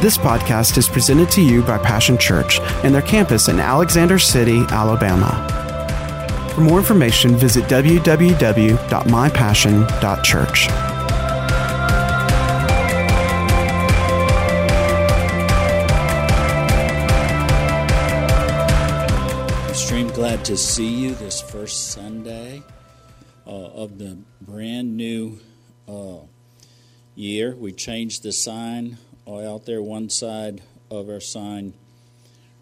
This podcast is presented to you by Passion Church and their campus in Alexander City, Alabama. For more information, visit www.mypassion.church. Extreme glad to see you this first Sunday uh, of the brand new uh, year. We changed the sign out there. One side of our sign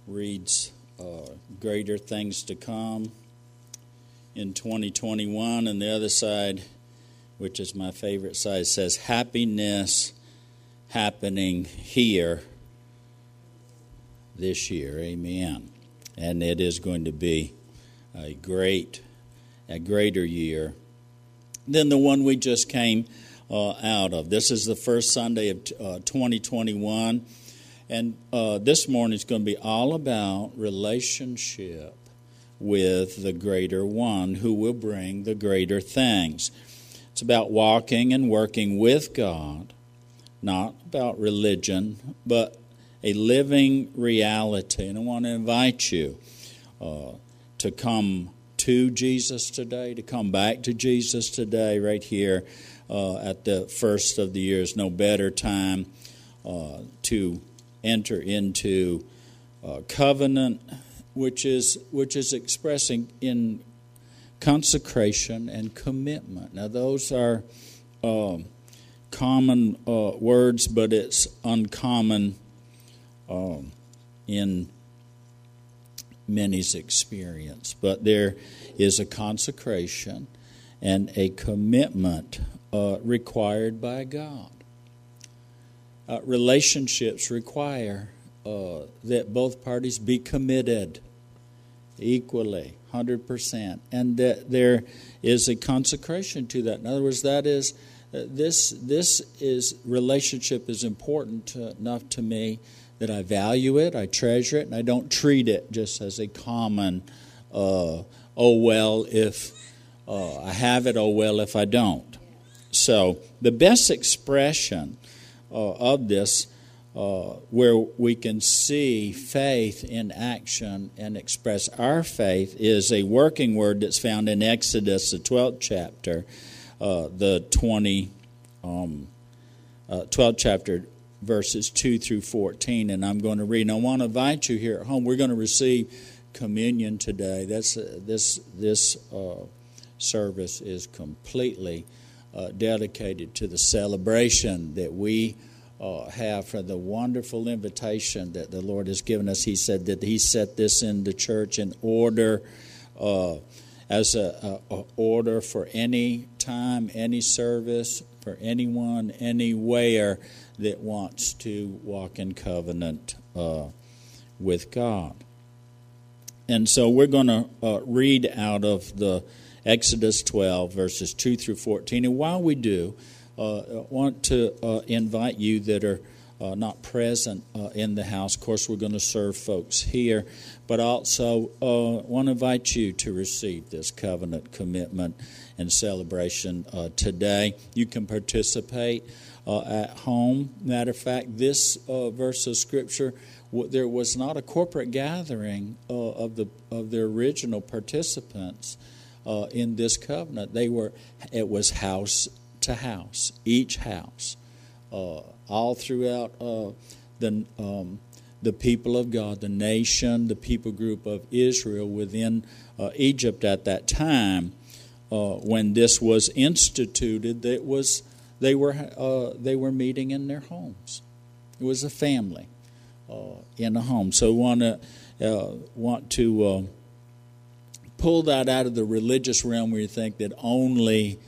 reads uh, Greater Things to Come in 2021, and the other side, which is my favorite side, says Happiness happening here this year. Amen. And it is going to be a great, a greater year than the one we just came uh, out of. This is the first Sunday of uh, 2021, and uh, this morning is going to be all about relationship with the greater one who will bring the greater things. It's about walking and working with God, not about religion, but a living reality. And I want to invite you uh, to come to Jesus today, to come back to Jesus today, right here uh, at the first of the year is no better time uh, to enter into uh, covenant, which is which is expressing in consecration and commitment. Now, those are um, common uh, words, but it's uncommon um, in many's experience. But there is a consecration and a commitment uh, required by God. Uh, relationships require uh, that both parties be committed equally, 100%, and that there is a consecration to that. In other words, that is, uh, this, this is, relationship is important enough to me that I value it, I treasure it, and I don't treat it just as a common, uh, oh, well, if uh, I have it, oh, well, if I don't. So, the best expression uh, of this, uh, where we can see faith in action and express our faith, is a working word that's found in Exodus, the 12th chapter, uh, the 20, um, 12th uh, chapter, verses 2 through 14. And I'm going to read. And I want to invite you here at home. We're going to receive communion today. That's uh, this this uh, service is completely uh, dedicated to the celebration that we uh, have for the wonderful invitation that the Lord has given us. He said that He set this in the church in order. Uh, as a, a, a, order for any time, any service, for anyone, anywhere that wants to walk in covenant uh, with God. And so we're going to uh, read out of the Exodus 12, verses 2 through 14. And while we do, uh, I want to uh, invite you that are uh, not present uh, in the house. Of course, we're going to serve folks here, but also want to invite you to receive this covenant commitment and celebration uh, today. You can participate at home. Matter of fact, this verse of scripture there was not a corporate gathering of the of the original participants uh, in this covenant. They were it was house to house, each house, uh, all throughout uh, the um, the people of God, the nation, the people group of Israel within uh, Egypt at that time. Uh, when this was instituted, that was they were uh, they were meeting in their homes. It was a family in a home. So want to want to pull that out of the religious realm where you think that only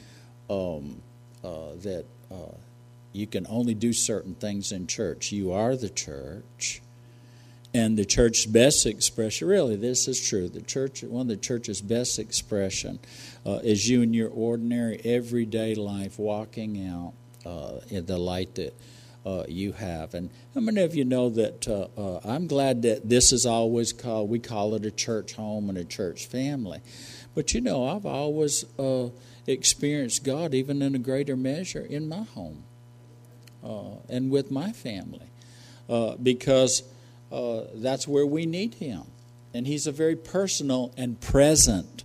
um, uh, that uh, you can only do certain things in church. You are the church, and the church's best expression. Really, this is true. The church, one of the church's best expression, uh, is you in your ordinary, everyday life, walking out uh, in the light that uh, you have. And how many of you know that uh, uh, I'm glad that this is always called, we call it a church home and a church family. But you know, I've always uh, experienced God even in a greater measure in my home and with my family. because uh, that's where we need Him. And He's a very personal and present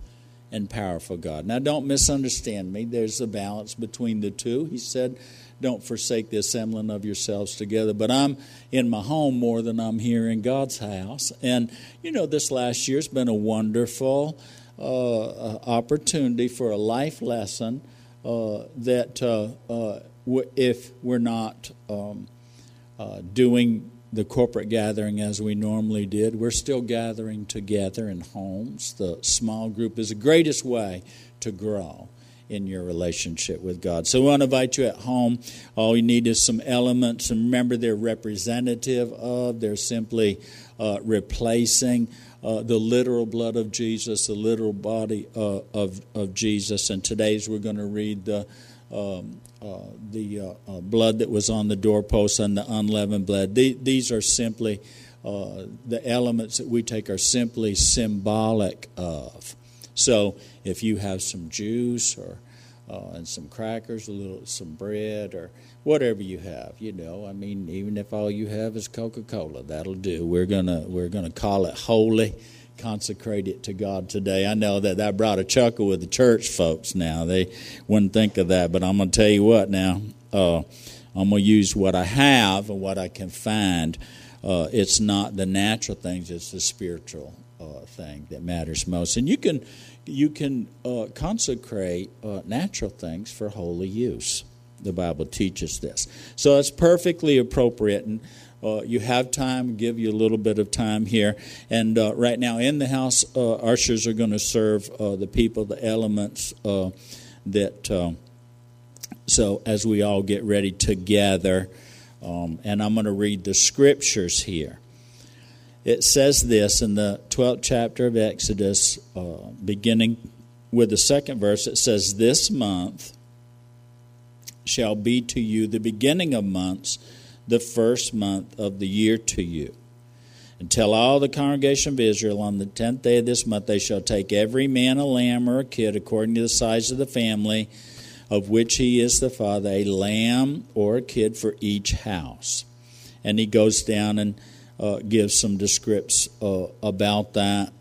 and powerful God. Now, don't misunderstand me. There's a balance between the two. He said, Don't forsake the assembling of yourselves together. But I'm in my home more than I'm here in God's house. And, you know, this last year's been a wonderful uh, uh opportunity for a life lesson uh, that uh, uh, if we're not um, uh, doing the corporate gathering as we normally did. We're still gathering together in homes. The small group is the greatest way to grow in your relationship with God. So we want to invite you at home. All you need is some elements, and remember they're representative of, they're simply uh, replacing uh, the literal blood of Jesus, the literal body uh, of, of Jesus. And today's we're going to read the um, the uh, uh, blood that was on the doorpost and the unleavened blood. The, these are simply uh, the elements that we take are simply symbolic of. So if you have some juice or uh, and some crackers, a little some bread or whatever you have, you know. I mean, even if all you have is Coca-Cola, that'll do. We're gonna we're gonna call it holy consecrate it to God today. I know that that brought a chuckle with the church folks now. They wouldn't think of that, but I'm going to tell you what now. Uh, I'm going to use what I have and what I can find. Uh, it's not the natural things, it's the spiritual uh, thing that matters most. And you can, you can uh, consecrate uh, natural things for holy use. The Bible teaches this. So it's perfectly appropriate. And uh, you have time, give you a little bit of time here. And uh, right now in the house, uh, ushers are going to serve uh, the people, the elements uh, that. Uh, so as we all get ready together, um, and I'm going to read the scriptures here. It says this in the 12th chapter of Exodus, beginning with the second verse. It says, This month shall be to you the beginning of months the first month of the year to you. And tell all the congregation of Israel on the tenth day of this month they shall take every man a lamb or a kid according to the size of the family of which he is the father, a lamb or a kid for each house. And he goes down and uh, gives some descripts uh, about that.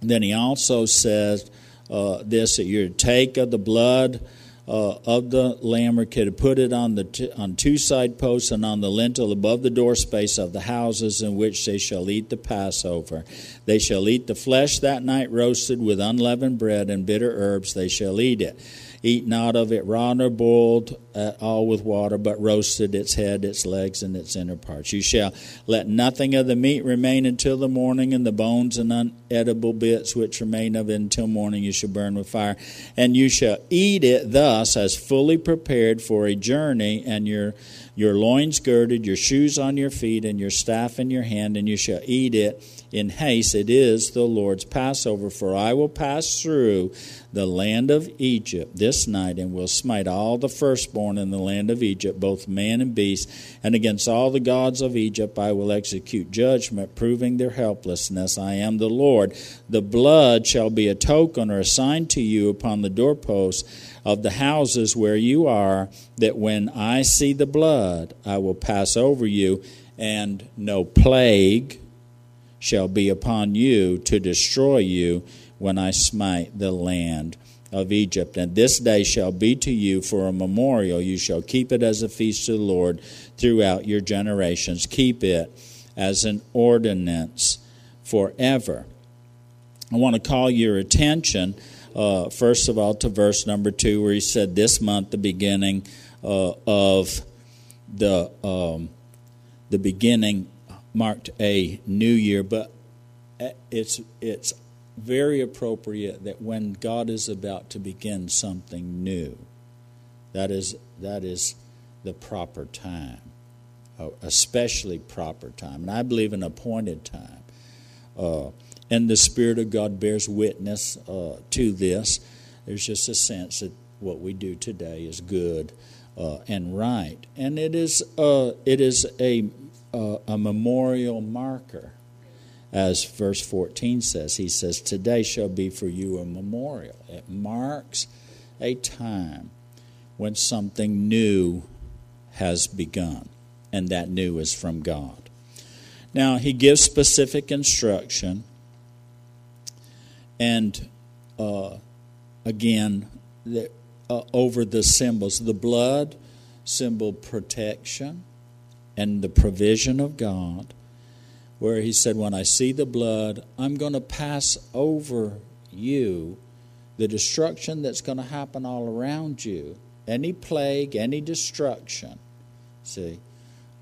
Then he also says uh, this that you're to take of the blood uh, of the lamb kid, put it on the t- on two side posts and on the lintel above the door space of the houses in which they shall eat the Passover. They shall eat the flesh that night roasted with unleavened bread and bitter herbs. They shall eat it. Eat not of it raw nor boiled at all with water, but roasted its head, its legs, and its inner parts. You shall let nothing of the meat remain until the morning, and the bones and unedible bits which remain of it until morning you shall burn with fire. And you shall eat it thus as fully prepared for a journey, and your your loins girded, your shoes on your feet, and your staff in your hand, and you shall eat it in haste. It is the Lord's Passover, for I will pass through the land of Egypt this night, and will smite all the firstborn in the land of Egypt, both man and beast, and against all the gods of Egypt I will execute judgment, proving their helplessness. I am the Lord. The blood shall be a token or a sign to you upon the doorposts of the houses where you are, that when I see the blood, I will pass over you, and no plague shall be upon you to destroy you when I smite the land of Egypt. And this day shall be to you for a memorial. You shall keep it as a feast to the Lord throughout your generations. Keep it as an ordinance forever. I want to call your attention, uh, first of all, to verse number two, where he said, This month, the beginning uh, of the, um, the beginning marked a new year, but it's it's very appropriate that when God is about to begin something new, that is that is the proper time, especially proper time, and I believe an appointed time. Uh, and the Spirit of God bears witness uh, to this. There's just a sense that what we do today is good uh, and right, and it is uh, it is a a, a memorial marker. As verse 14 says, he says, Today shall be for you a memorial. It marks a time when something new has begun. and that new is from God. Now, he gives specific instruction, and uh, again, the, uh, over the symbols. The blood symbol protection and the provision of God, where he said, When I see the blood, I'm going to pass over you the destruction that's going to happen all around you, any plague, any destruction. See,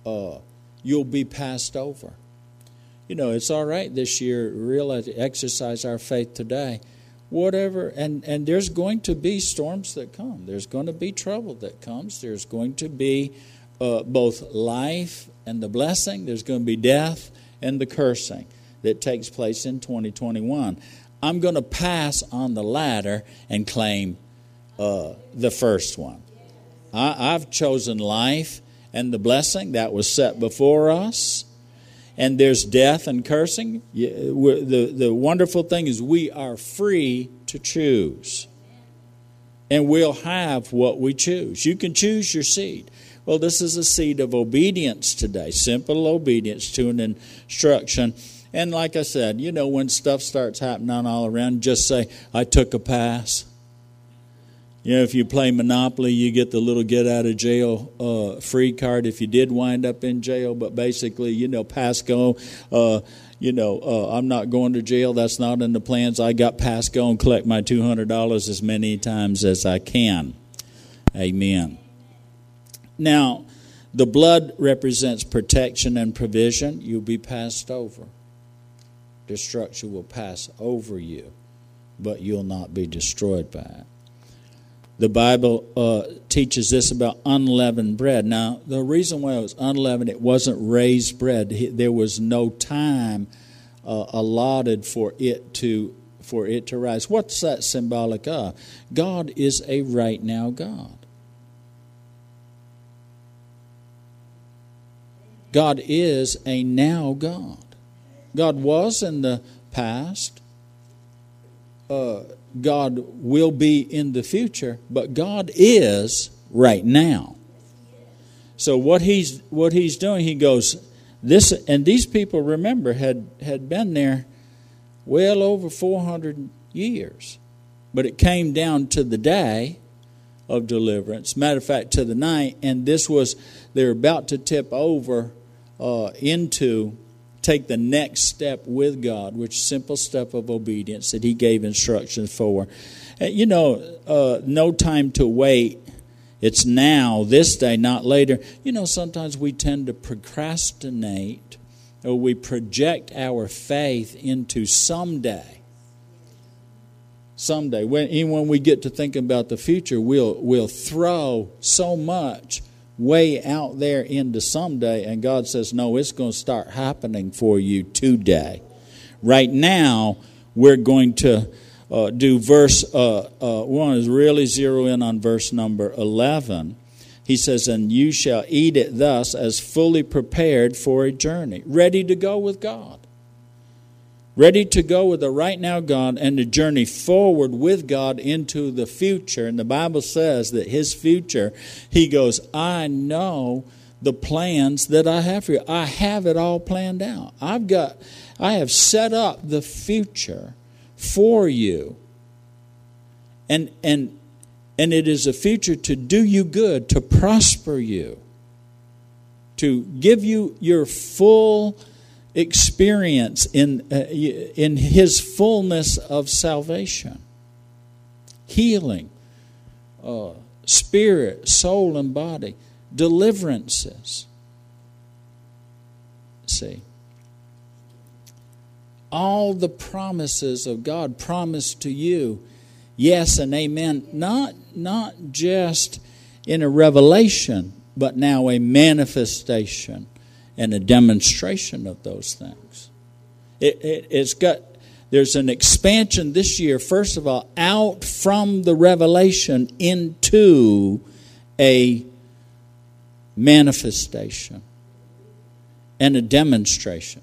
uh, you'll be passed over. You know, it's all right this year, realize, exercise our faith today. Whatever, and, and there's going to be storms that come. There's going to be trouble that comes. There's going to be uh, both life and the blessing. There's going to be death and the cursing that takes place in 2021. I'm going to pass on the latter and claim uh, the first one. I, I've chosen life and the blessing that was set before us. And there's death and cursing. The, the wonderful thing is, we are free to choose. And we'll have what we choose. You can choose your seed. Well, this is a seed of obedience today, simple obedience to an instruction. And like I said, you know, when stuff starts happening all around, just say, I took a pass. You know, if you play Monopoly, you get the little get out of jail uh, free card if you did wind up in jail. But basically, you know, pass go. Uh, you know, uh, I'm not going to jail. That's not in the plans. I got pass go and collect my $200 as many times as I can. Amen. Now, the blood represents protection and provision. You'll be passed over. Destruction will pass over you, but you'll not be destroyed by it the Bible uh, teaches this about unleavened bread. Now, the reason why it was unleavened, it wasn't raised bread. There was no time uh, allotted for it to for it to rise. What's that symbolic of? God is a right now God. God is a now God. God was in the past. Uh, God will be in the future, but God is right now. So what he's what he's doing, he goes this, and these people remember had had been there well over 400 years, but it came down to the day of deliverance. Matter of fact, to the night, and this was they're about to tip over uh, into take the next step with God, which simple step of obedience that He gave instructions for. You know, uh, no time to wait. It's now, this day, not later. You know, sometimes we tend to procrastinate or we project our faith into someday. Someday, when, even when we get to thinking about the future, we'll, we'll throw so much way out there into someday, and God says, No, it's going to start happening for you today. Right now, we're going to uh, do verse, uh, uh, one is really zero in on verse number 11. He says, And you shall eat it thus as fully prepared for a journey, ready to go with God ready to go with the right now God and to journey forward with God into the future. And the Bible says that his future, he goes, I know the plans that I have for you. I have it all planned out. I've got, I have set up the future for you. And, and, and it is a future to do you good, to prosper you, to give you your full experience in, uh, in his fullness of salvation. Healing, uh, spirit, soul, and body, deliverances. See, all the promises of God promised to you, yes and amen, not, not just in a revelation, but now a manifestation and a demonstration of those things. It, it, it's got there's an expansion this year, first of all, out from the revelation into a manifestation and a demonstration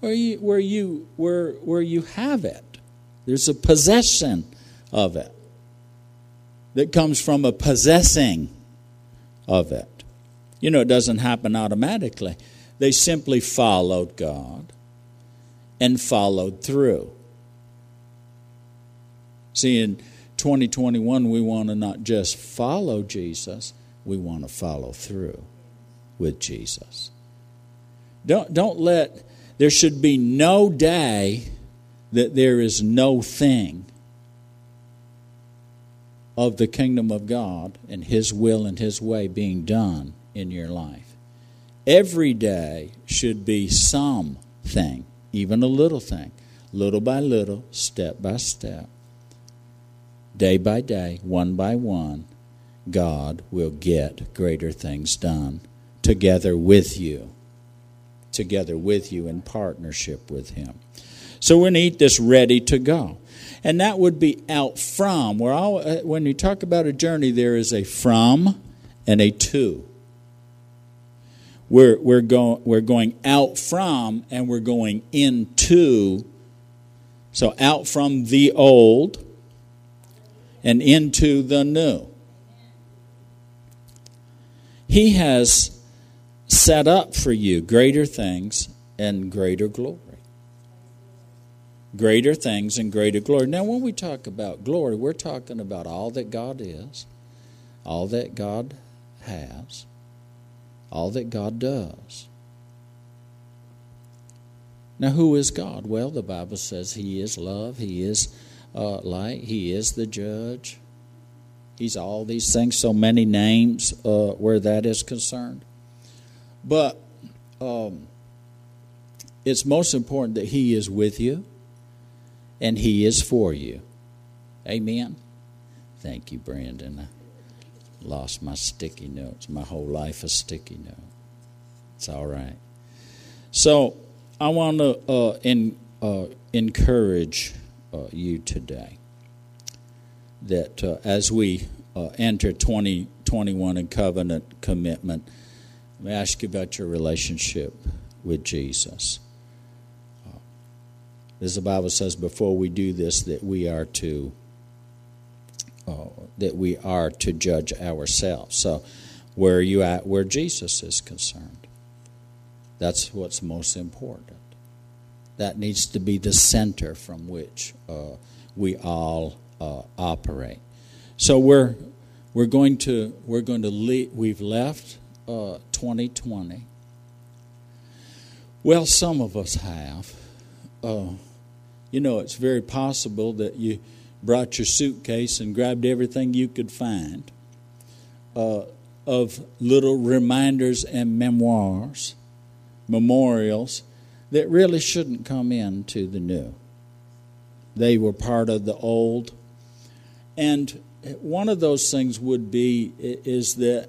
where you where you where where you have it. There's a possession of it that comes from a possessing of it. You know, it doesn't happen automatically. They simply followed God and followed through. See, in 2021, we want to not just follow Jesus, we want to follow through with Jesus. Don't, don't let, there should be no day that there is no thing of the kingdom of God and His will and His way being done in your life. Every day should be something, even a little thing, little by little, step by step, day by day, one by one. God will get greater things done together with you, together with you in partnership with Him. So we're to eat this ready to go. And that would be out from. Where all, uh, when you talk about a journey, there is a from and a to. We're, we're, go, we're going out from and we're going into. So out from the old and into the new. He has set up for you greater things and greater glory. Greater things and greater glory. Now, when we talk about glory, we're talking about all that God is, all that God has, all that God does. Now, who is God? Well, the Bible says He is love, He is uh, light, He is the judge. He's all these things, so many names uh, where that is concerned. But um, it's most important that He is with you and He is for you. Amen. Thank you, Brandon. Lost my sticky notes. My whole life a sticky note. It's all right. So I want to uh, in, uh, encourage uh, you today that uh, as we uh, enter 2021 in covenant commitment, let me ask you about your relationship with Jesus. Uh, as the Bible says, before we do this, that we are to that we are to judge ourselves. So, where are you at? Where Jesus is concerned. That's what's most important. That needs to be the center from which uh, we all uh, operate. So we're we're going to we're going to leave, we've left uh, 2020. Well, some of us have. Uh, you know, it's very possible that you brought your suitcase and grabbed everything you could find uh, of little reminders and memoirs, memorials that really shouldn't come into the new. They were part of the old. And one of those things would be is that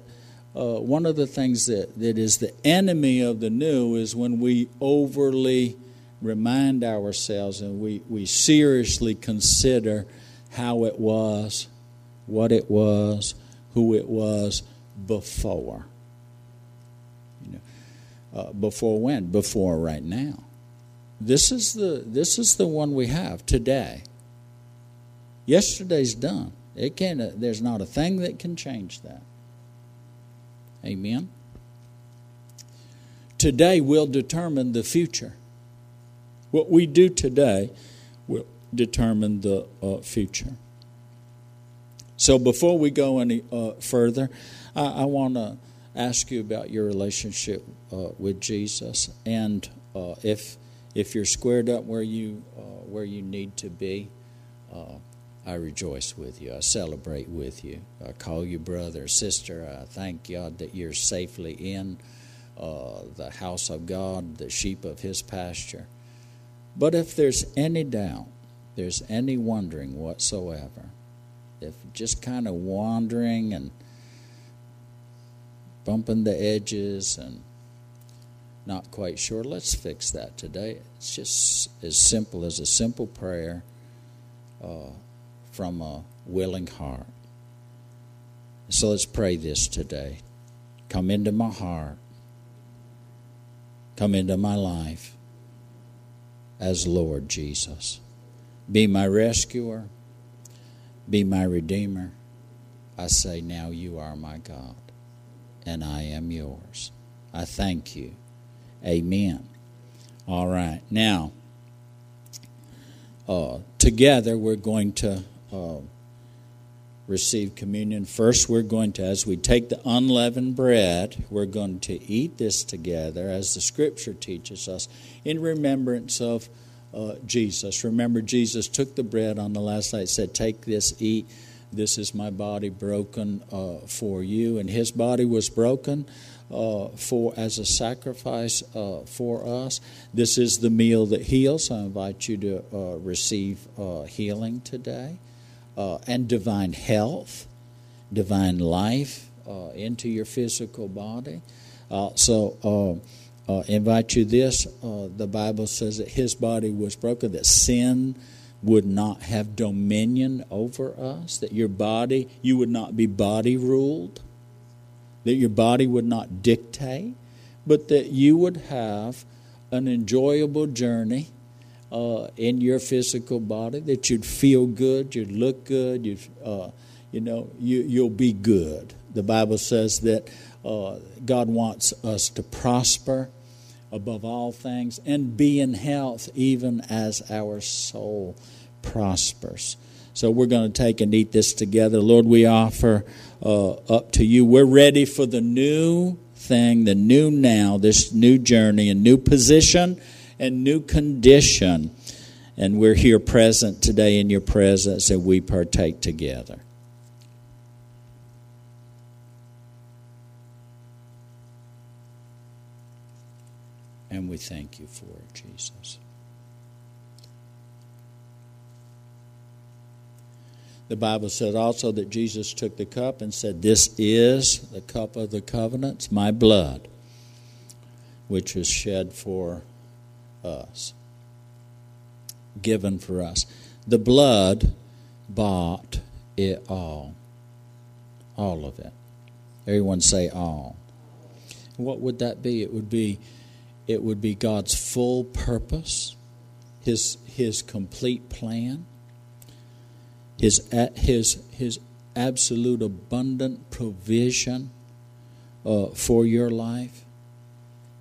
uh, one of the things that, that is the enemy of the new is when we overly remind ourselves and we, we seriously consider how it was, what it was, who it was before. You know, uh, before when? Before right now. This is the this is the one we have today. Yesterday's done. It can uh, there's not a thing that can change that. Amen. Today will determine the future. What we do today will determine the uh, future. So before we go any uh, further, I, I want to ask you about your relationship uh, with Jesus, and uh, if if you're squared up where you uh, where you need to be. Uh, I rejoice with you. I celebrate with you. I call you brother, sister. I thank God that you're safely in uh, the house of God, the sheep of His pasture. But if there's any doubt, there's any wondering whatsoever, if just kind of wandering and bumping the edges and not quite sure, let's fix that today. It's just as simple as a simple prayer. Uh, from a willing heart. So let's pray this today. Come into my heart. Come into my life as Lord Jesus. Be my rescuer. Be my redeemer. I say, now you are my God. and I am yours. I thank you. Amen. All right. Now, uh, together we're going to uh, receive communion. First, we're going to, as we take the unleavened bread, we're going to eat this together as the scripture teaches us in remembrance of uh, Jesus. Remember, Jesus took the bread on the last night, said, Take this, eat. This is my body broken uh, for you. And his body was broken uh, for as a sacrifice uh, for us. This is the meal that heals. I invite you to uh, receive uh, healing today and divine health, divine life into your physical body. so, invite you this. the Bible says that his body was broken, that sin would not have dominion over us, that your body, you would not be body ruled, that your body would not dictate, but that you would have an enjoyable journey uh, in your physical body, that you'd feel good, you'd look good, you'd, uh, you know, you, you'll be good. The Bible says that uh, God wants us to prosper above all things and be in health even as our soul prospers. So we're going to take and eat this together. Lord, we offer uh, up to you. We're ready for the new thing, the new now, this new journey, a new position and new condition. And we're here present today in your presence and we partake together. And we thank you for it, Jesus. The Bible said also that Jesus took the cup and said, This is the cup of the covenants, my blood, which was shed for us, given for us. The blood bought it all. All of it. Everyone say all. What would that be? It would be it would be God's full purpose, his, his complete plan, his, his, his absolute abundant provision uh, for your life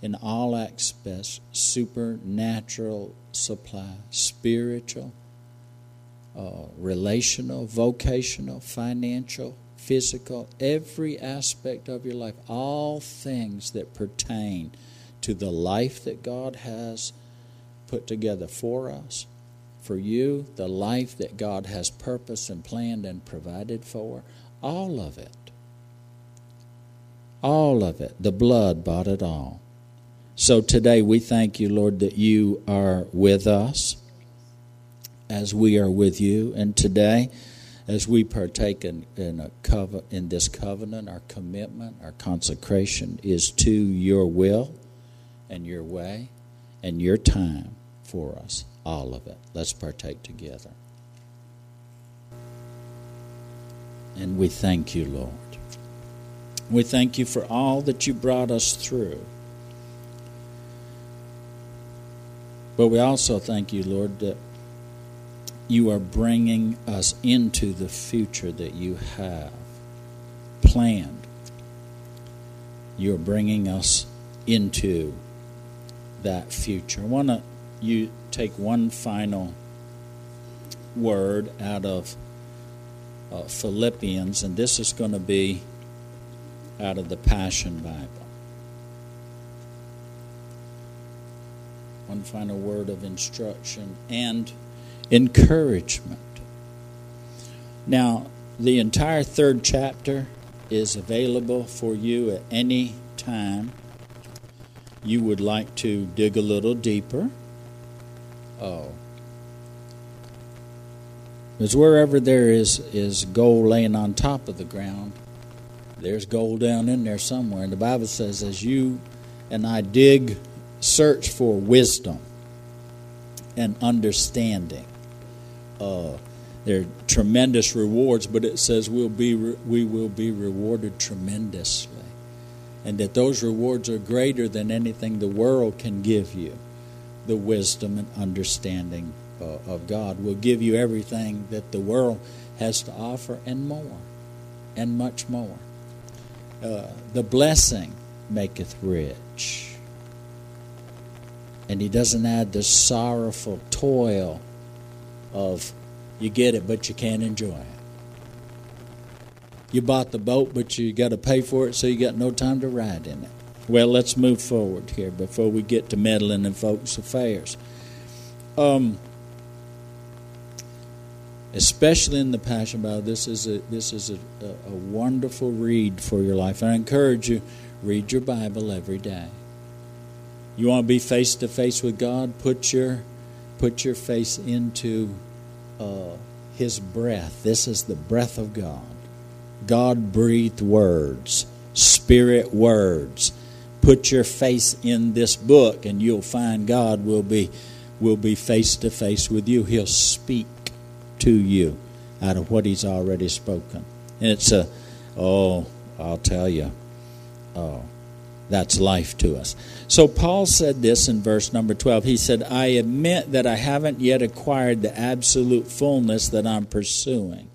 in all aspects supernatural supply, spiritual, uh, relational, vocational, financial, physical, every aspect of your life, all things that pertain to the life that God has put together for us, for you, the life that God has purposed and planned and provided for, all of it. All of it. The blood bought it all. So today we thank you, Lord, that you are with us as we are with you. And today, as we partake in, in, a in this covenant, our commitment, our consecration is to your will and your way and your time for us. All of it. Let's partake together. And we thank you, Lord. We thank you for all that you brought us through. But we also thank you, Lord, that you are bringing us into the future that you have planned. You're bringing us into that future. I want to you take one final word out of uh, Philippians, and this is going to be out of the Passion Bible. One final word of instruction and encouragement. Now, the entire third chapter is available for you at any time you would like to dig a little deeper, oh, because wherever there is, is gold laying on top of the ground, there's gold down in there somewhere. And the Bible says, as you and I dig, search for wisdom and understanding, uh, there are tremendous rewards, but it says we'll be re- we will be rewarded tremendously and that those rewards are greater than anything the world can give you. The wisdom and understanding uh, of God will give you everything that the world has to offer and more, and much more. uh, the blessing maketh rich. And he doesn't add the sorrowful toil of you get it, but you can't enjoy it. You bought the boat, but you got to pay for it, so you got no time to ride in it. Well, let's move forward here before we get to meddling in folks' affairs. Um, especially in the Passion Bible, this is a this is a, a, a wonderful read for your life. I encourage you, read your Bible every day. You want to be face to face with God? Put your put your face into uh, His breath. This is the breath of God. God breathed words, Spirit words. Put your face in this book, and you'll find God will be will be face to face with you. He'll speak to you out of what He's already spoken. And it's a, oh, I'll tell you, oh, that's life to us. So Paul said this in verse number 12. He said, I admit that I haven't yet acquired the absolute fullness that I'm pursuing.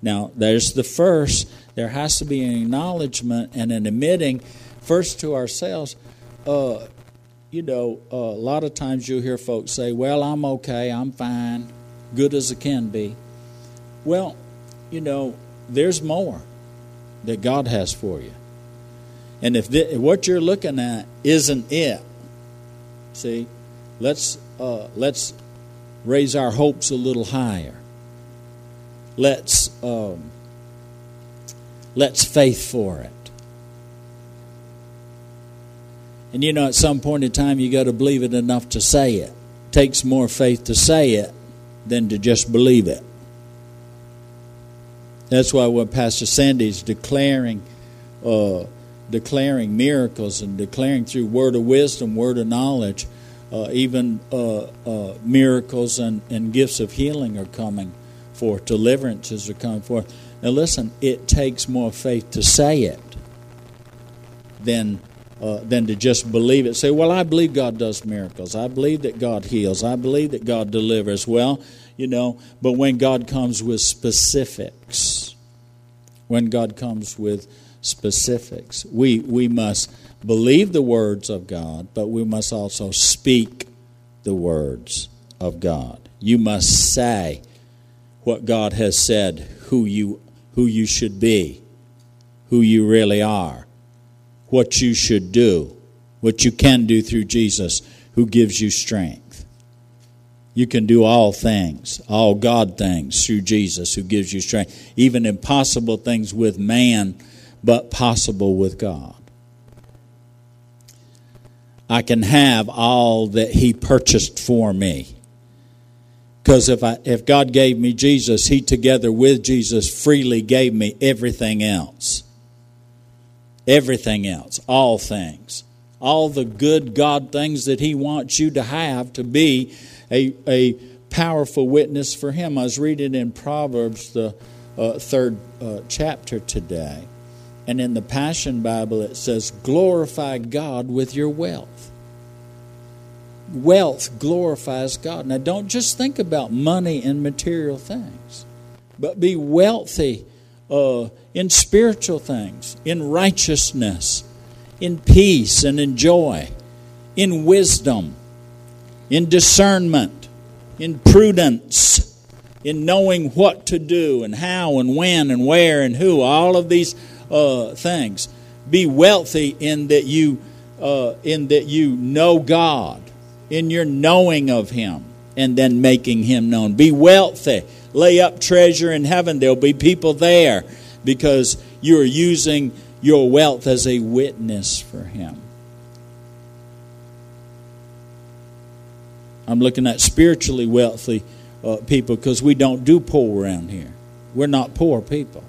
Now, there's the first. There has to be an acknowledgement and an admitting, first to ourselves. Uh, you know, uh, a lot of times you'll hear folks say, Well, I'm okay, I'm fine, good as it can be. Well, you know, there's more that God has for you. And if what you're looking at isn't it, see, let's uh, let's raise our hopes a little higher. Let's um, let's faith for it. And you know, at some point in time, you got to believe it enough to say it. Takes more faith to say it than to just believe it. That's why when Pastor Sandy's declaring, uh, declaring miracles and declaring through word of wisdom, word of knowledge, uh, even uh, uh miracles and, and gifts of healing are coming forth, deliverances are coming forth. Now, listen, it takes more faith to say it than uh, than to just believe it. Say, well, I believe God does miracles. I believe that God heals. I believe that God delivers. Well, you know, but when God comes with specifics, when God comes with specifics, we, we must believe the words of God, but we must also speak the words of God. You must say what God has said, who you, who you should be, who you really are what you should do, what you can do through Jesus who gives you strength. You can do all things, all God things through Jesus who gives you strength, even impossible things with man, but possible with God. I can have all that He purchased for me. Because if, I, if God gave me Jesus, He together with Jesus freely gave me everything else everything else, all things, all the good God things that He wants you to have to be a, a powerful witness for Him. I was reading in Proverbs, the uh, third uh, chapter today, and in the Passion Bible it says, Glorify God with your wealth. Wealth glorifies God. Now, don't just think about money and material things, but be wealthy uh, in spiritual things, in righteousness, in peace and in joy, in wisdom, in discernment, in prudence, in knowing what to do and how and when and where and who, all of these uh, things. Be wealthy in that you uh, in that you know God, in your knowing of Him, and then making Him known. Be wealthy lay up treasure in heaven. There'll be people there because you're using your wealth as a witness for Him. I'm looking at spiritually wealthy uh, people because we don't do poor around here. We're not poor people.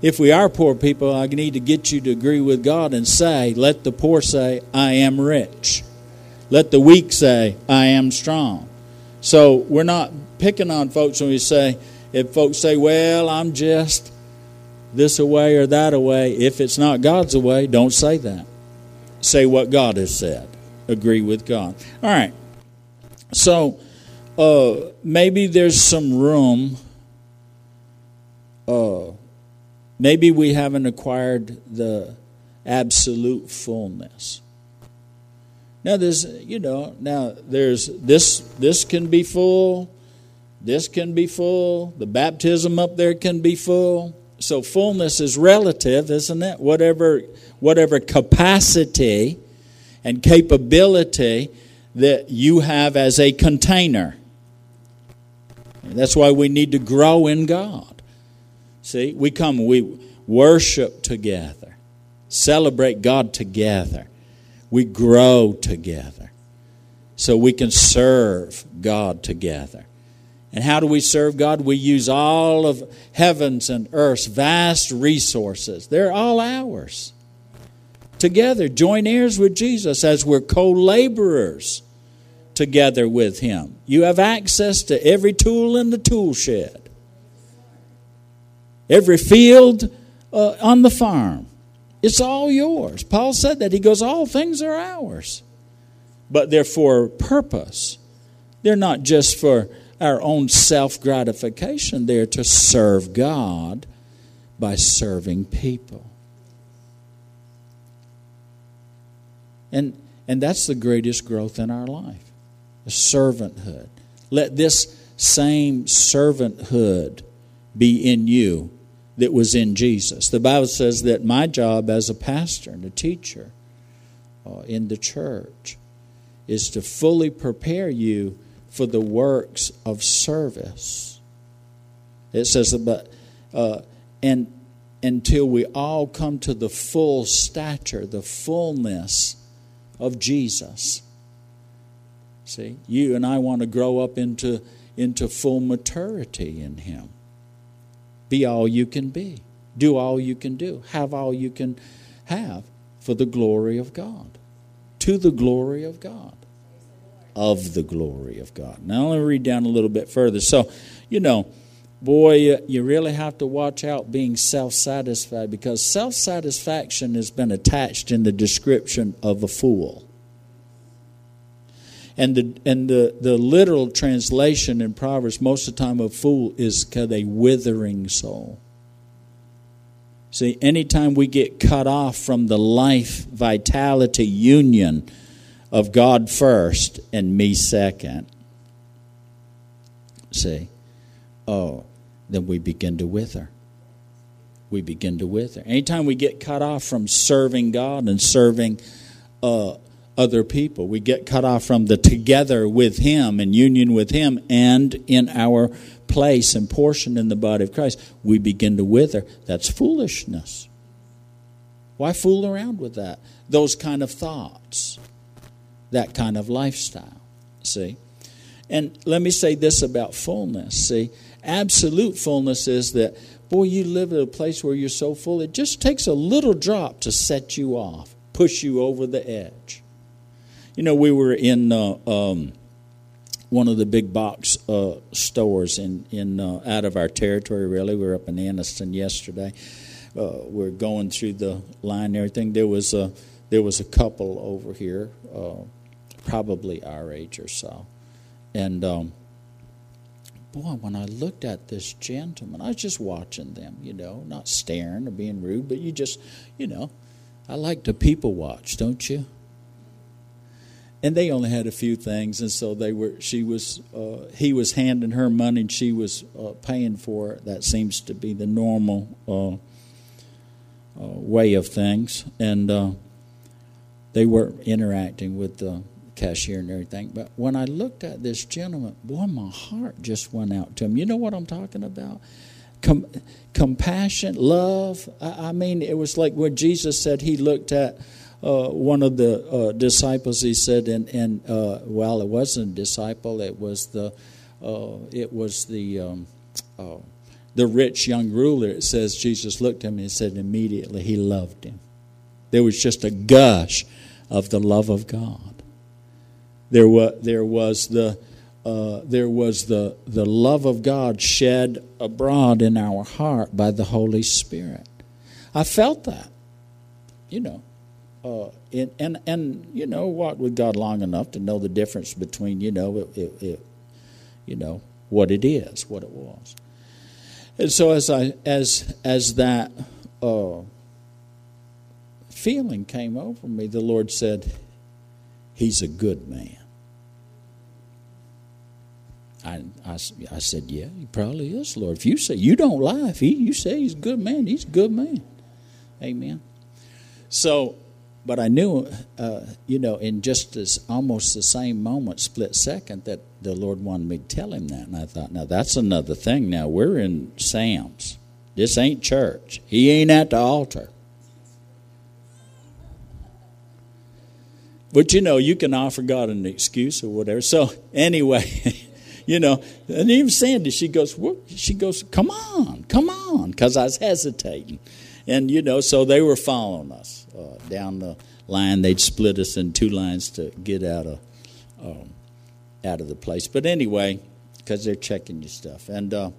If we are poor people, I need to get you to agree with God and say, let the poor say, I am rich. Let the weak say, I am strong. So we're not picking on folks when we say, if folks say, well, I'm just this away or that away, if it's not God's way, don't say that. Say what God has said. Agree with God. All right. So uh, maybe there's some room uh, maybe we haven't acquired the absolute fullness. Now there's you know now there's this this can be full, this can be full, the baptism up there can be full. So fullness is relative, isn't it? Whatever whatever capacity and capability that you have as a container. That's why we need to grow in God. See, we come, we worship together, celebrate God together, we grow together so we can serve God together. And how do we serve God? We use all of heaven's and earth's vast resources. They're all ours. Together, join heirs with Jesus as we're co laborers together with Him. You have access to every tool in the tool shed, every field uh, on the farm. It's all yours. Paul said that. He goes, All things are ours. But they're for purpose. They're not just for our own self gratification, they're to serve God by serving people. And, and that's the greatest growth in our life servanthood. Let this same servanthood be in you that was in Jesus. The Bible says that my job as a pastor and a teacher uh, in the church is to fully prepare you for the works of service. It says, but uh, and until we all come to the full stature, the fullness of Jesus. See, you and I want to grow up into into full maturity in Him. Be all you can be. Do all you can do. Have all you can have for the glory of God. To the glory of God of the glory of God. Now, let me read down a little bit further. So, you know, boy, you really have to watch out being self satisfied because self satisfaction has been attached in the description of a fool. And the, and the, the literal translation in Proverbs, most of the time, a fool is a withering soul. See, anytime we get cut off from the life vitality union of God first and me second, see, oh, then we begin to wither. We begin to wither. Anytime we get cut off from serving God and serving uh, other people, we get cut off from the together with Him and union with Him and in our place and portion in the body of Christ, we begin to wither. That's foolishness. Why fool around with that? Those kind of thoughts that kind of lifestyle. See? And let me say this about fullness. See, absolute fullness is that, boy, you live at a place where you're so full, it just takes a little drop to set you off, push you over the edge. You know, we were in uh, um, one of the big box uh, stores in, in uh, out of our territory, really. We were up in Anniston yesterday. Uh, we're going through the line and everything. There was a, there was a couple over here uh, probably our age or so. And um, boy, when I looked at this gentleman, I was just watching them, you know, not staring or being rude, but you just, you know, I like to people watch, don't you? And they only had a few things, and so they were. She was, uh, he was handing her money, and she was uh, paying for it. That seems to be the normal uh, uh way of things, and uh, they were interacting with the cashier and everything. But when I looked at this gentleman, boy, my heart just went out to him. You know what I'm talking about? Com- compassion, love. I-, I mean, it was like when Jesus said he looked at uh, one of the uh, disciples. He said, and, and uh, well, it wasn't a disciple. It was the uh, it was the um, uh, the rich young ruler. It says Jesus looked at him and said immediately he loved him. There was just a gush of the love of God. There was, there was the uh, there was the, the love of God shed abroad in our heart by the Holy Spirit. I felt that, you know. Uh, and, and, and, you know, walked with God long enough to know the difference between, you know, it, it, it, you know, what it is, what it was. And so as I as as that uh, feeling came over me, the Lord said, He's a good man. I, I, I said, Yeah, he probably is, Lord. If you say you don't lie, if he, you say he's a good man, he's a good man. Amen. So, but I knew, uh, you know, in just as almost the same moment, split second, that the Lord wanted me to tell him that. And I thought, now that's another thing. Now we're in Sam's. This ain't church. He ain't at the altar. But you know, you can offer God an excuse or whatever. So anyway, you know, and even Sandy, she goes, she goes, come on, come on, because I was hesitating, and you know, so they were following us uh, down the line. They'd split us in two lines to get out of um, out of the place. But anyway, because they're checking your stuff, and uh,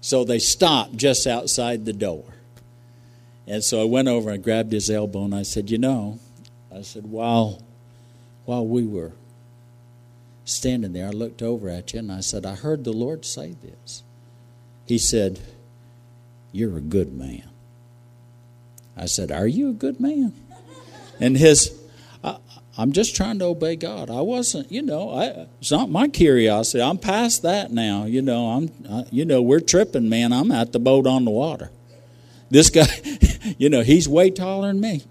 so they stopped just outside the door, and so I went over and grabbed his elbow and I said, you know, I said while while we were standing there, I looked over at you and I said, I heard the Lord say this. He said, You're a good man. I said, Are you a good man? And his, I, am just trying to obey God. I wasn't, you know, I, it's not my curiosity. I'm past that now. You know, I'm, I, you know, we're tripping, man. I'm at the boat on the water. This guy, you know, he's way taller than me.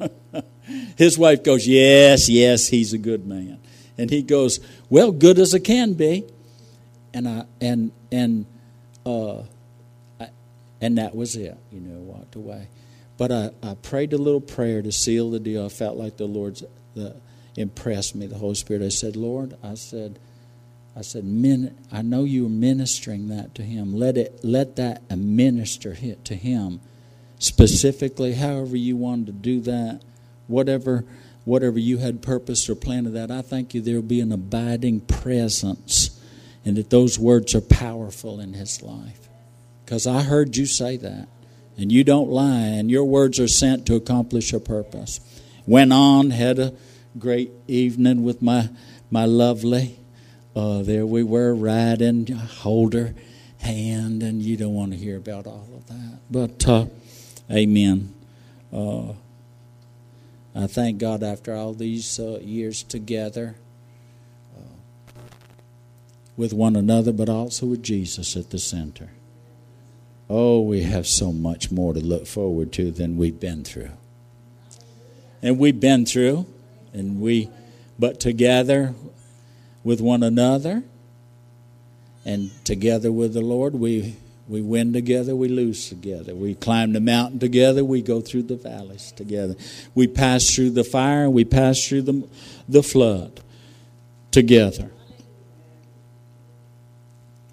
His wife goes, Yes, yes, he's a good man and he goes, "Well, good as it can be," and I and and uh, and that was it. You know, walked away. But I, I prayed a little prayer to seal the deal. I felt like the Lord's the, impressed me, the Holy Spirit. I said, Lord, I said, I said, Min, I know you are ministering that to him. Let it let that minister hit to him specifically, however you wanted to do that, whatever whatever you had purposed or planned of that, I thank you there will be an abiding presence and that those words are powerful in his life. Because I heard you say that. And you don't lie, and your words are sent to accomplish a purpose. Went on, had a great evening with my my lovely. Uh, there we were riding, hold her hand, and you don't want to hear about all of that. But uh, amen. Uh, I thank God after all these uh, years together uh, with one another, but also with Jesus at the center. Oh, we have so much more to look forward to than we've been through. And we've been through, and we, but together with one another and together with the Lord, we we win together, we lose together. We climb the mountain together, we go through the valleys together. We pass through the fire, we pass through the, the flood together.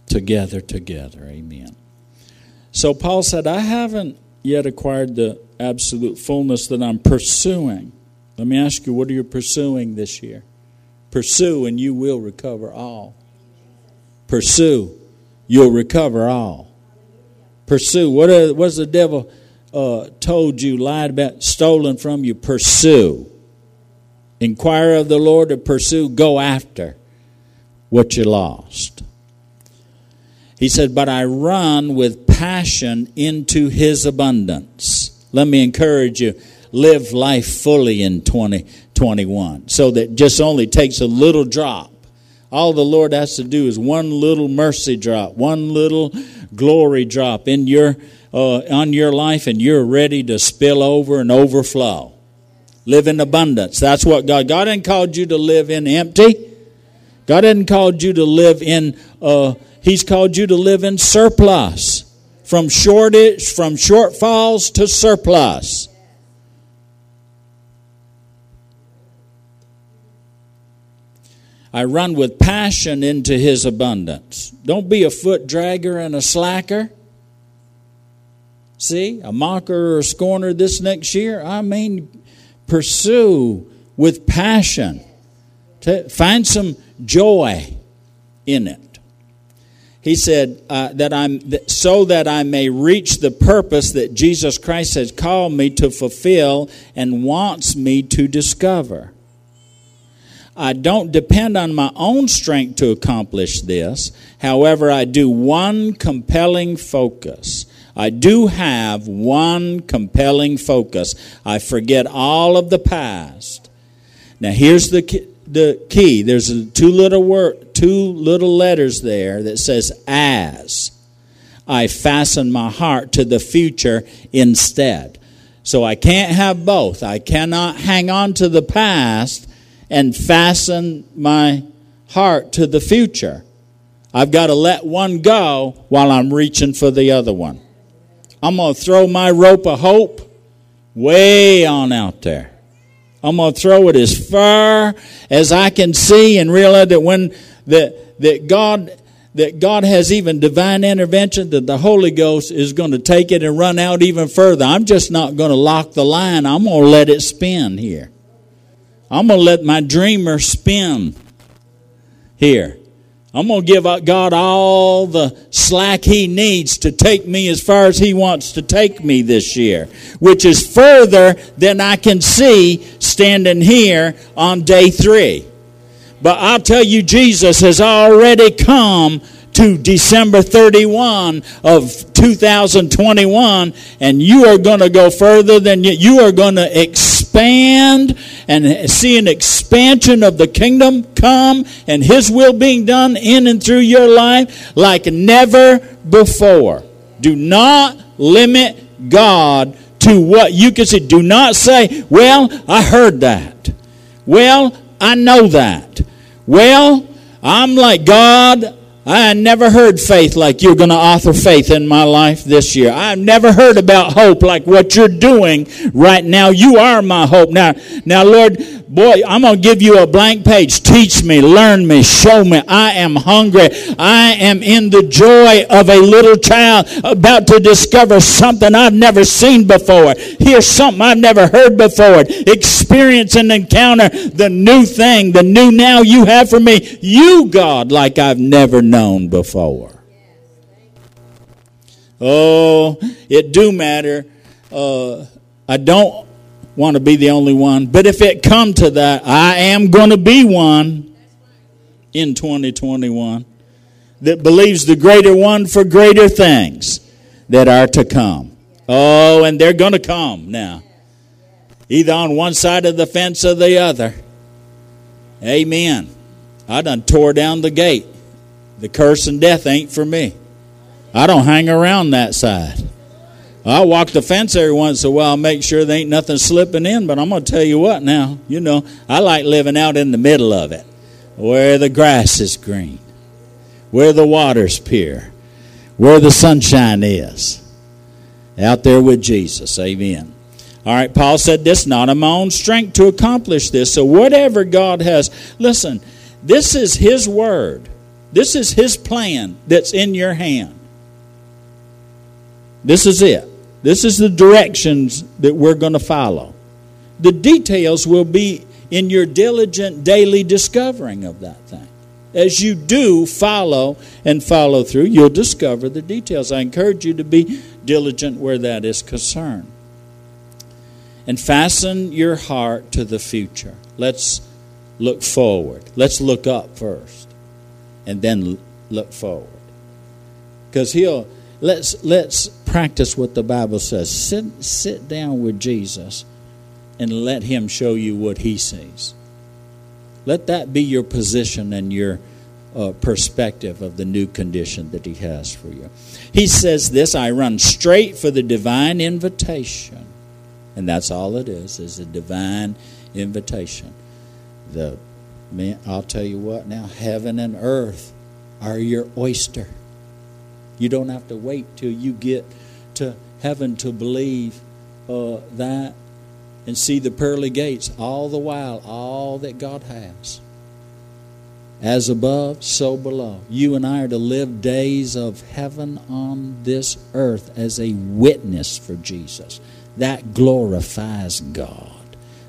Together, together. Amen. So Paul said, I haven't yet acquired the absolute fullness that I'm pursuing. Let me ask you, what are you pursuing this year? Pursue and you will recover all. Pursue, you'll recover all. Pursue. What are, the devil uh, told you, lied about, stolen from you? Pursue. Inquire of the Lord to pursue. Go after what you lost. He said, But I run with passion into his abundance. Let me encourage you live life fully in 2021 so that just only takes a little drop. All the Lord has to do is one little mercy drop, one little glory drop in your uh, on your life, and you're ready to spill over and overflow. Live in abundance. That's what God. God didn't called you to live in empty. God didn't called you to live in. Uh, he's called you to live in surplus. From shortage, from shortfalls to surplus. I run with passion into his abundance. Don't be a foot dragger and a slacker. See, a mocker or a scorner this next year. I mean, pursue with passion. Find some joy in it. He said uh, that I'm so that I may reach the purpose that Jesus Christ has called me to fulfill and wants me to discover. I don't depend on my own strength to accomplish this. However, I do one compelling focus. I do have one compelling focus. I forget all of the past. Now, here's the the key. There's two little word, two little letters there that says "as." I fasten my heart to the future instead. So I can't have both. I cannot hang on to the past and fasten my heart to the future. I've got to let one go while I'm reaching for the other one. I'm going to throw my rope of hope way on out there. I'm going to throw it as far as I can see and realize that when that that God that God has even divine intervention that the Holy Ghost is going to take it and run out even further. I'm just not going to lock the line. I'm going to let it spin here. I'm going to let my dreamer spin here. I'm going to give God all the slack He needs to take me as far as He wants to take me this year, which is further than I can see standing here on day three. But I'll tell you, Jesus has already come to December 31 of 2021, and you are going to go further than you, you are going to expand and see an expansion of the kingdom come and His will being done in and through your life like never before. Do not limit God to what you can see. Do not say, Well, I heard that. Well, I know that. Well, I'm like God. I never heard faith like you're going to author faith in my life this year. I've never heard about hope like what you're doing right now. You are my hope. Now, now, Lord, boy, I'm going to give you a blank page. Teach me, learn me, show me. I am hungry. I am in the joy of a little child about to discover something I've never seen before. Hear something I've never heard before. Experience and encounter the new thing, the new now you have for me. You, God, like I've never known before. Oh, it do matter. Uh, I don't want to be the only one. But if it come to that, I am going to be one in 2021 that believes the greater one for greater things that are to come. Oh, and they're going to come now. Either on one side of the fence or the other. Amen. I done tore down the gate. The curse and death ain't for me. I don't hang around that side. I walk the fence every once in a while, make sure there ain't nothing slipping in. But I'm going to tell you what now, you know, I like living out in the middle of it, where the grass is green, where the water's pure, where the sunshine is. Out there with Jesus. Amen. All right, Paul said this, not of my own strength to accomplish this. So whatever God has, listen, this is His word. This is His plan that's in your hand. This is it. This is the directions that we're going to follow. The details will be in your diligent daily discovering of that thing. As you do follow and follow through, you'll discover the details. I encourage you to be diligent where that is concerned. And fasten your heart to the future. Let's look forward. Let's look up first and then look forward. Because he'll let's let's practice what the Bible says. Sit sit down with Jesus and let him show you what he sees. Let that be your position and your uh, perspective of the new condition that he has for you. He says this, I run straight for the divine invitation. And that's all it is, is a divine invitation. The man, I'll tell you what now, heaven and earth are your oyster. You don't have to wait till you get to heaven to believe uh, that and see the pearly gates all the while, all that God has. As above, so below. You and I are to live days of heaven on this earth as a witness for Jesus. That glorifies God.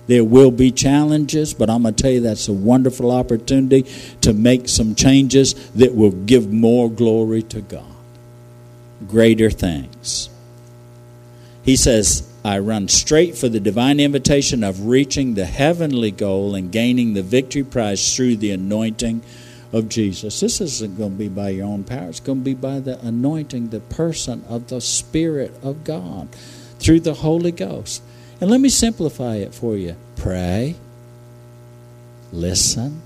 There will be challenges, but I'm going to tell you that's a wonderful opportunity to make some changes that will give more glory to God greater things. He says, I run straight for the divine invitation of reaching the heavenly goal and gaining the victory prize through the anointing of Jesus. This isn't going to be by your own power, it's going to be by the anointing, the person of the Spirit of God through the Holy Ghost. And let me simplify it for you pray, listen.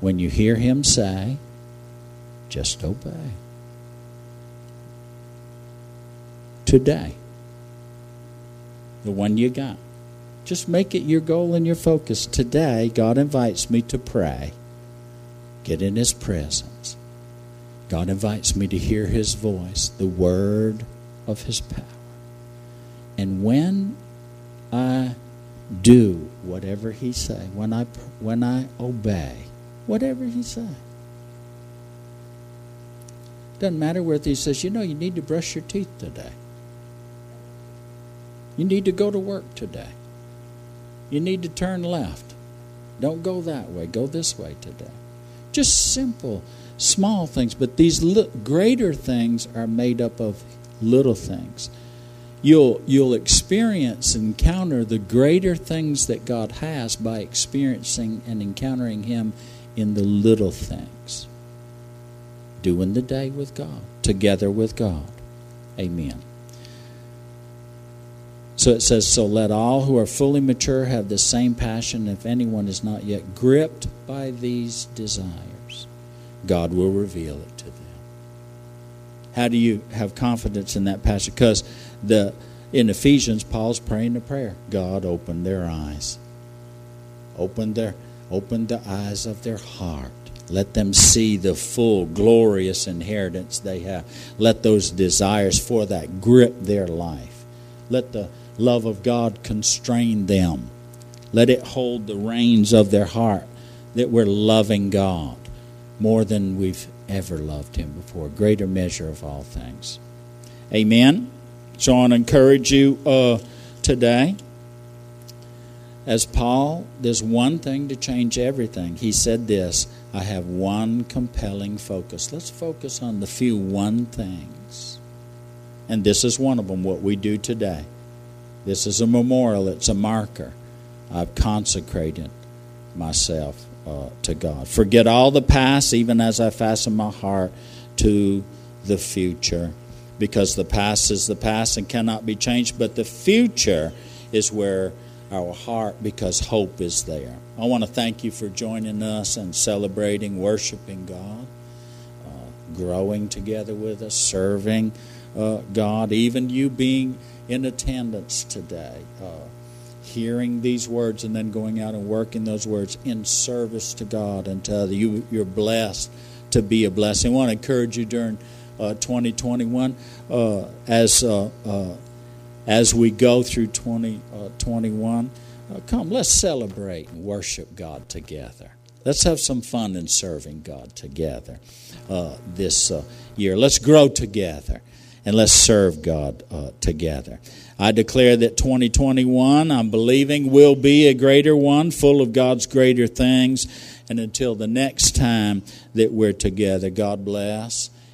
When you hear Him say, just obey. Today, the one you got. Just make it your goal and your focus. Today, God invites me to pray get in His presence. God invites me to hear His voice, the word of His power. And when I do whatever He say, when I when I obey whatever He say, doesn't matter whether He says, you know, you need to brush your teeth today. You need to go to work today. You need to turn left. Don't go that way. Go this way today. Just simple, small things, but these li- greater things are made up of little things. You'll you'll experience and encounter the greater things that God has by experiencing and encountering him in the little things. Doing the day with God, together with God. Amen. So it says, So let all who are fully mature have the same passion. If anyone is not yet gripped by these desires, God will reveal it to them. How do you have confidence in that passion? Because the in Ephesians, Paul's praying a prayer. God open their eyes. Open their open the eyes of their heart. Let them see the full glorious inheritance they have. Let those desires for that grip their life. Let the love of God constrain them. Let it hold the reins of their heart that we're loving God more than we've ever loved Him before, greater measure of all things. Amen. So I want to encourage you uh, today. As Paul, there's one thing to change everything. He said this I have one compelling focus. Let's focus on the few one things. And this is one of them, what we do today. This is a memorial, it's a marker. I've consecrated myself uh, to God. Forget all the past, even as I fasten my heart to the future, because the past is the past and cannot be changed, but the future is where our heart, because hope is there. I want to thank you for joining us and celebrating, worshiping God, uh, growing together with us, serving uh, God, even you being in attendance today, uh, hearing these words and then going out and working those words in service to God and to other. You, you're blessed to be a blessing. I want to encourage you during 2021 uh, as uh, uh, as we go through 2021. Uh, come, let's celebrate and worship God together. Let's have some fun in serving God together this year. Let's grow together and let's serve God uh, together. I declare that 2021, I'm believing, will be a greater one, full of God's greater things. And until the next time that we're together, God bless